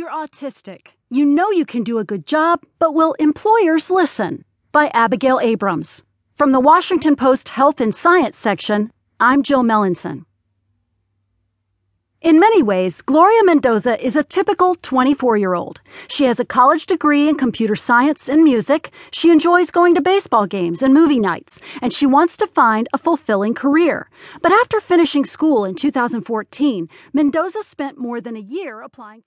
You're autistic. You know you can do a good job, but will employers listen? By Abigail Abrams. From the Washington Post Health and Science section, I'm Jill Melancon. In many ways, Gloria Mendoza is a typical 24 year old. She has a college degree in computer science and music. She enjoys going to baseball games and movie nights, and she wants to find a fulfilling career. But after finishing school in 2014, Mendoza spent more than a year applying.